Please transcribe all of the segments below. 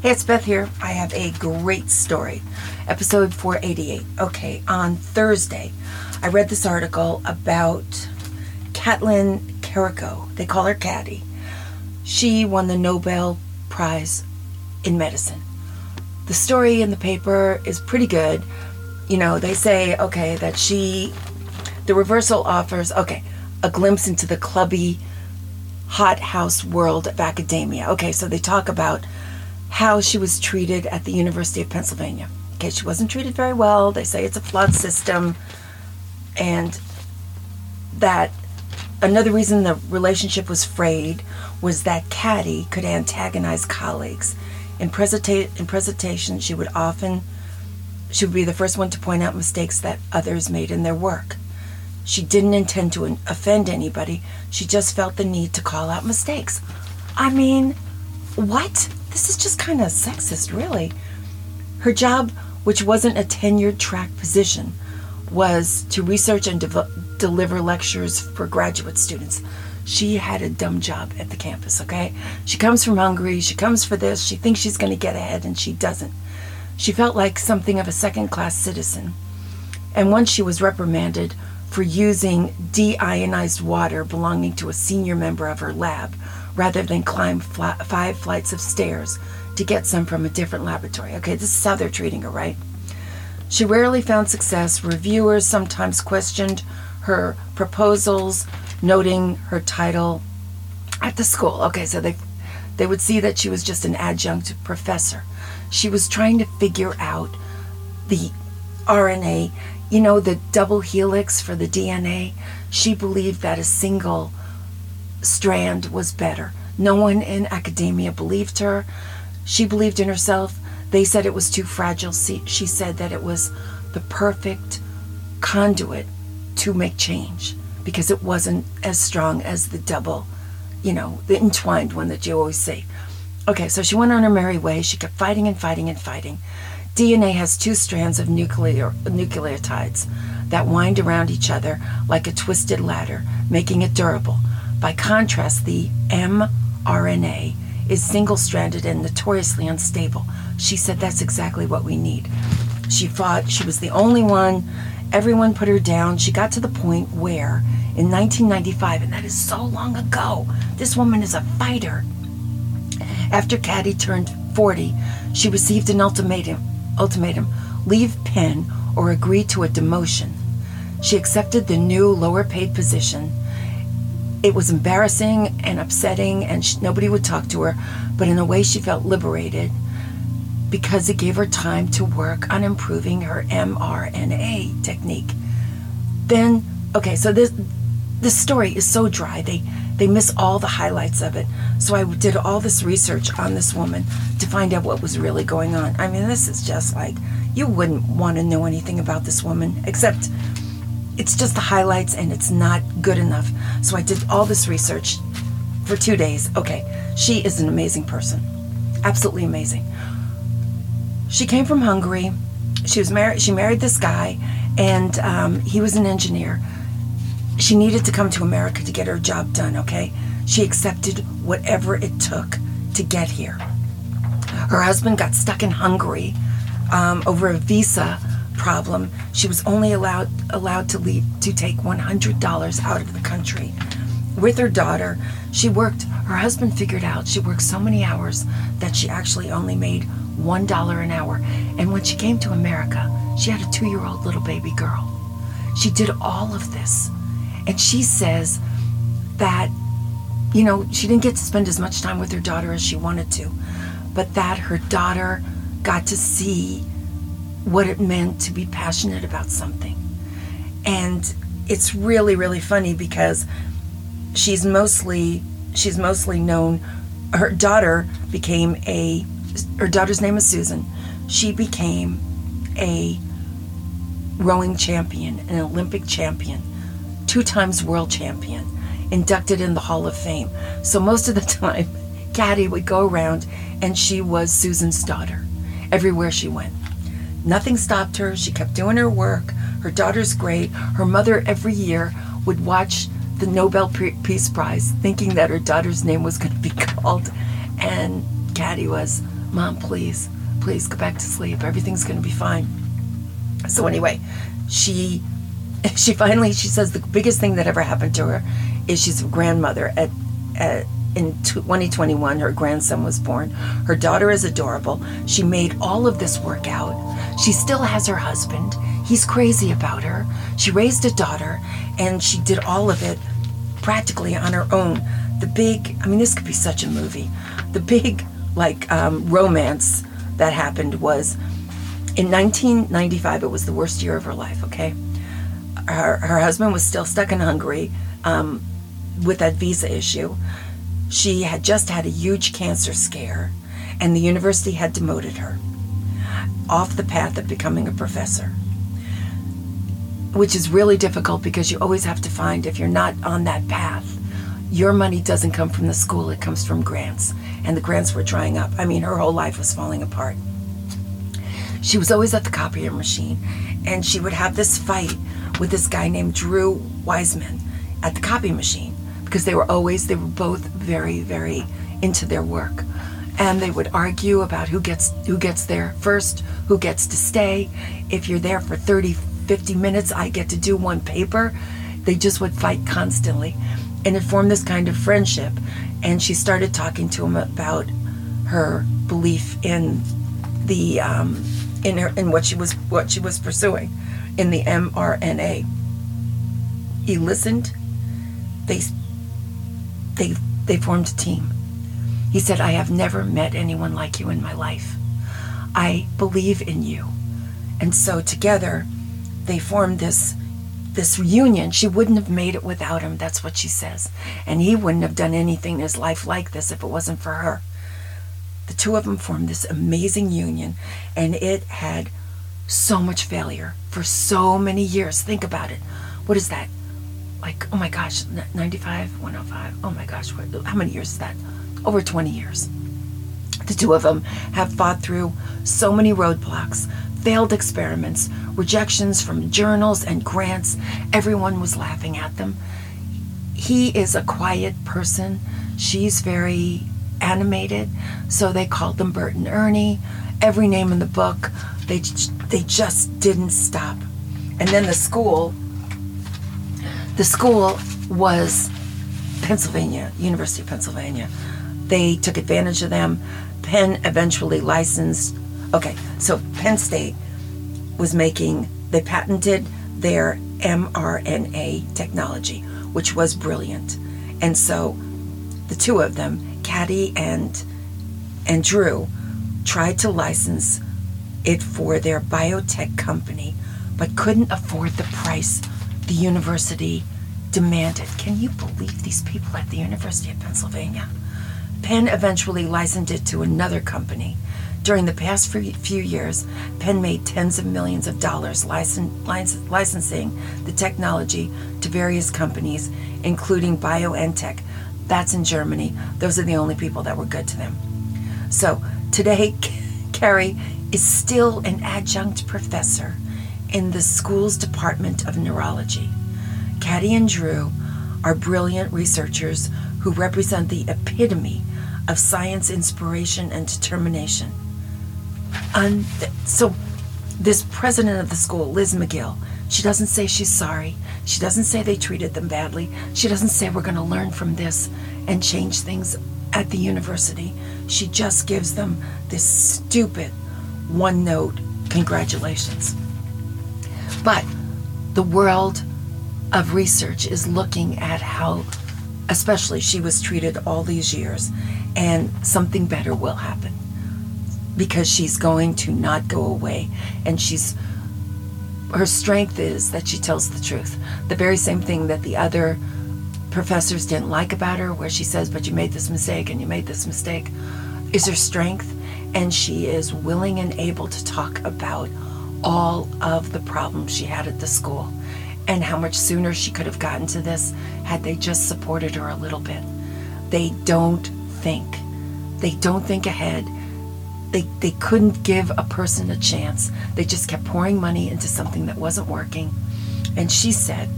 Hey, it's Beth here. I have a great story. Episode 488. Okay, on Thursday, I read this article about Katalin Karikó. They call her Kati. She won the Nobel Prize in Medicine. The story in the paper is pretty good. You know, they say, okay, that she, the reversal offers, okay, a glimpse into the clubby, hothouse world of academia. Okay, so they talk about how she was treated at the University of Pennsylvania. Okay, she wasn't treated very well. They say it's a flawed system. And that another reason the relationship was frayed was that Kati could antagonize colleagues. In, presenta- in presentation, she would often she would be the first one to point out mistakes that others made in their work. She didn't intend to offend anybody. She just felt the need to call out mistakes. I mean, what? This is just kind of sexist, really. Her job, which wasn't a tenured track position, was to research and de- deliver lectures for graduate students. She had a dumb job at the campus, okay? She comes from Hungary, she comes for this, she thinks she's going to get ahead, and she doesn't. She felt like something of a second class citizen. And once she was reprimanded for using deionized water belonging to a senior member of her lab rather than climb five flights of stairs to get some from a different laboratory. Okay, this is how they're treating her, right? She rarely found success. Reviewers sometimes questioned her proposals, noting her title at the school. Okay, so they they would see that she was just an adjunct professor. She was trying to figure out the RNA, you know, the double helix for the DNA. She believed that a single strand was better. No one in academia believed her. She believed in herself. They said it was too fragile. She said that it was the perfect conduit to make change because it wasn't as strong as the double, you know, the entwined one that you always see. Okay, so she went on her merry way. She kept fighting and fighting and fighting. DNA has two strands of nuclear nucleotides that wind around each other like a twisted ladder, making it durable. By contrast, the mRNA is single stranded and notoriously unstable. She said that's exactly what we need. She fought, she was the only one. Everyone put her down. She got to the point where, in 1995, and that is so long ago, this woman is a fighter. After Kati turned 40, she received an ultimatum ultimatum leave Penn or agree to a demotion. She accepted the new lower paid position it was embarrassing and upsetting, and she, nobody would talk to her, but in a way, she felt liberated because it gave her time to work on improving her mRNA technique. Then, okay, so this this story is so dry. They they miss all the highlights of it. So I did all this research on this woman to find out what was really going on. I mean, this is just like you wouldn't want to know anything about this woman except it's just the highlights and it's not good enough. So I did all this research for two days. Okay, she is an amazing person. Absolutely amazing. She came from Hungary. She was married. She married this guy, and um, he was an engineer. She needed to come to America to get her job done. Okay, she accepted whatever it took to get here. Her husband got stuck in Hungary um, over a visa problem, she was only allowed allowed to leave to take $100 out of the country. With her daughter, she worked. Her husband figured out she worked so many hours that she actually only made one dollar an hour. And when she came to America, she had a two-year-old little baby girl. She did all of this, and she says that you know she didn't get to spend as much time with her daughter as she wanted to, but that her daughter got to see what it meant to be passionate about something. And it's really, really funny because she's mostly she's mostly known her daughter became a her daughter's name is Susan. She became a rowing champion, an Olympic champion, two times world champion, inducted in the Hall of Fame. So most of the time, Kati would go around and she was Susan's daughter everywhere she went. Nothing stopped her. She kept doing her work. Her daughter's great. Her mother every year would watch the Nobel Peace Prize thinking that her daughter's name was going to be called. And Kati was Mom, please, please go back to sleep. Everything's going to be fine. So, anyway, she she finally she says the biggest thing that ever happened to her is she's a grandmother at, at in 2021 her grandson was born her daughter is adorable she made all of this work out she still has her husband. He's crazy about her. She raised a daughter and she did all of it practically on her own. The big i mean this could be such a movie. The big like um, romance that happened was in 1995 it was the worst year of her life okay? Her, her husband was still stuck in hungary um, with that visa issue. She had just had a huge cancer scare and the university had demoted her off the path of becoming a professor which is really difficult because you always have to find if you're not on that path your money doesn't come from the school it comes from grants. And the grants were drying up. I mean her whole life was falling apart. She was always at the copier machine and she would have this fight with this guy named Drew Weissman at the copy machine because they were always they were both very very into their work and they would argue about who gets who gets there first who gets to stay if you're there for 30 50 minutes i get to do one paper they just would fight constantly and it formed this kind of friendship and she started talking to him about her belief in the um, in her in what she was what she was pursuing in the mRNA. He listened. They they they formed a team. He said, "I have never met anyone like you in my life. I believe in you." And so together, they formed this this union. She wouldn't have made it without him. That's what she says. And he wouldn't have done anything in his life like this if it wasn't for her. The two of them formed this amazing union, and it had so much failure for so many years. Think about it. What is that? Like, oh my gosh, 95, 105. Oh my gosh, how many years is that? Over 20 years. The two of them have fought through so many roadblocks, failed experiments, rejections from journals and grants. Everyone was laughing at them. He is a quiet person. She's very animated, so they called them Bert and Ernie. Every name in the book, they they just didn't stop. And then the school, the school was Pennsylvania, University of Pennsylvania. They took advantage of them. Penn eventually licensed. Okay, so Penn State was making. They patented their mRNA technology, which was brilliant. And so the two of them Kati and and Drew tried to license it for their biotech company, but couldn't afford the price the university demanded. Can you believe these people at the University of Pennsylvania? Penn eventually licensed it to another company. During the past few years, Penn made tens of millions of dollars licensing the technology to various companies, including BioNTech, that's in Germany. Those are the only people that were good to them. So today, Carrie is still an adjunct professor in the school's Department of Neurology. Kati and Drew are brilliant researchers who represent the epitome of science inspiration and determination. And so, this president of the school, Liz Magill, she doesn't say she's sorry. She doesn't say they treated them badly. She doesn't say we're going to learn from this and change things at the university. She just gives them this stupid one note congratulations. But the world of research is looking at how, especially, she was treated all these years, and something better will happen because she's going to not go away and she's her strength is that she tells the truth. The very same thing that the other professors didn't like about her, where she says, But you made this mistake and you made this mistake, is her strength. And she is willing and able to talk about all of the problems she had at the school and how much sooner she could have gotten to this had they just supported her a little bit. They don't think. They don't think ahead they, they couldn't give a person a chance. They just kept pouring money into something that wasn't working. And she said,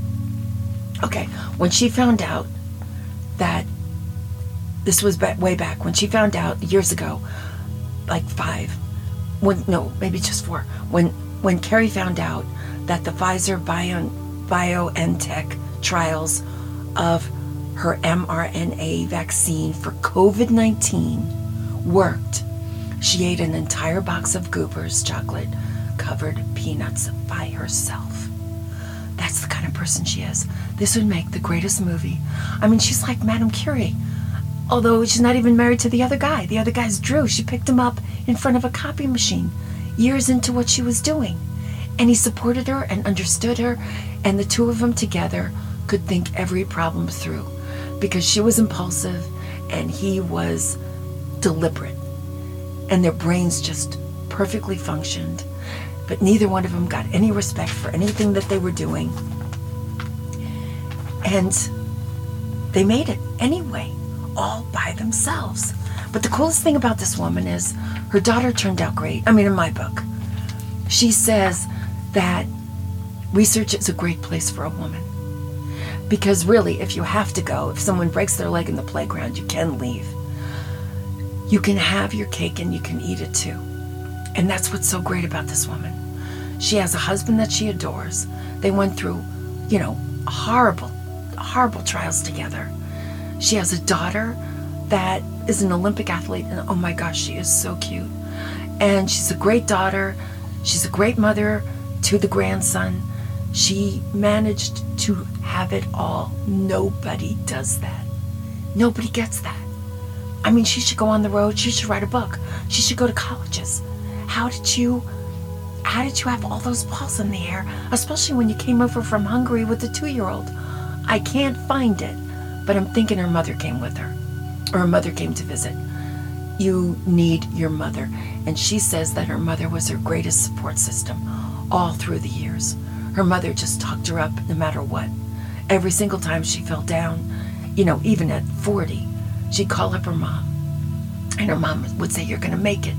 okay, when she found out that this was way back, when she found out years ago like five. When no, maybe just four. When when Carrie found out that the Pfizer BioNTech trials of her mRNA vaccine for COVID 19 worked, she ate an entire box of Goobers chocolate covered peanuts by herself. That's the kind of person she is. This would make the greatest movie. I mean, she's like Madame Curie. Although she's not even married to the other guy. The other guy's Drew. She picked him up in front of a copy machine years into what she was doing. And he supported her and understood her, and the two of them together could think every problem through because she was impulsive and he was deliberate. And their brains just perfectly functioned, but neither one of them got any respect for anything that they were doing. And they made it anyway, all by themselves. But the coolest thing about this woman is her daughter turned out great. I mean, in my book, she says that research is a great place for a woman. Because really, if you have to go, if someone breaks their leg in the playground, you can leave. You can have your cake and you can eat it too. And that's what's so great about this woman. She has a husband that she adores. They went through, you know, horrible, horrible trials together. She has a daughter that is an Olympic athlete, and oh my gosh, she is so cute. And she's a great daughter. She's a great mother to the grandson. She managed to have it all. Nobody does that. Nobody gets that. I mean, she should go on the road. She should write a book. She should go to colleges. How did you how did you have all those balls in the air, especially when you came over from Hungary with the 2-year-old? I can't find it, but I'm thinking her mother came with her or her mother came to visit. You need your mother, and she says that her mother was her greatest support system all through the years. Her mother just talked her up no matter what. Every single time she fell down, you know, even at 40, she'd call up her mom. And her mom would say, You're going to make it.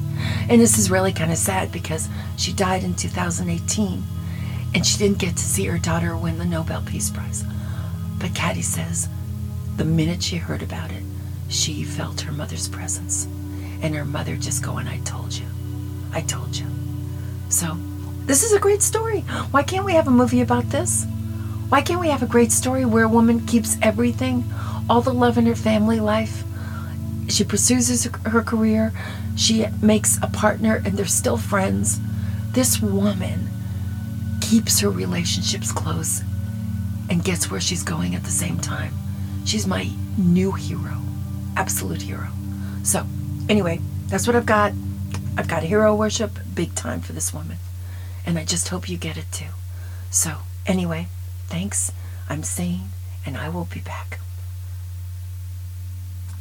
And this is really kind of sad because she died in 2018 and she didn't get to see her daughter win the Nobel Peace Prize. But Kati says the minute she heard about it, she felt her mother's presence. And her mother just going, I told you. I told you. So this is a great story. Why can't we have a movie about this? Why can't we have a great story where a woman keeps everything, all the love in her family life? She pursues her career, she makes a partner, and they're still friends. This woman keeps her relationships close and gets where she's going at the same time. She's my new hero, absolute hero. So, anyway, that's what I've got. I've got a hero worship big time for this woman. And I just hope you get it too. So, anyway, thanks. I'm sane, and I will be back.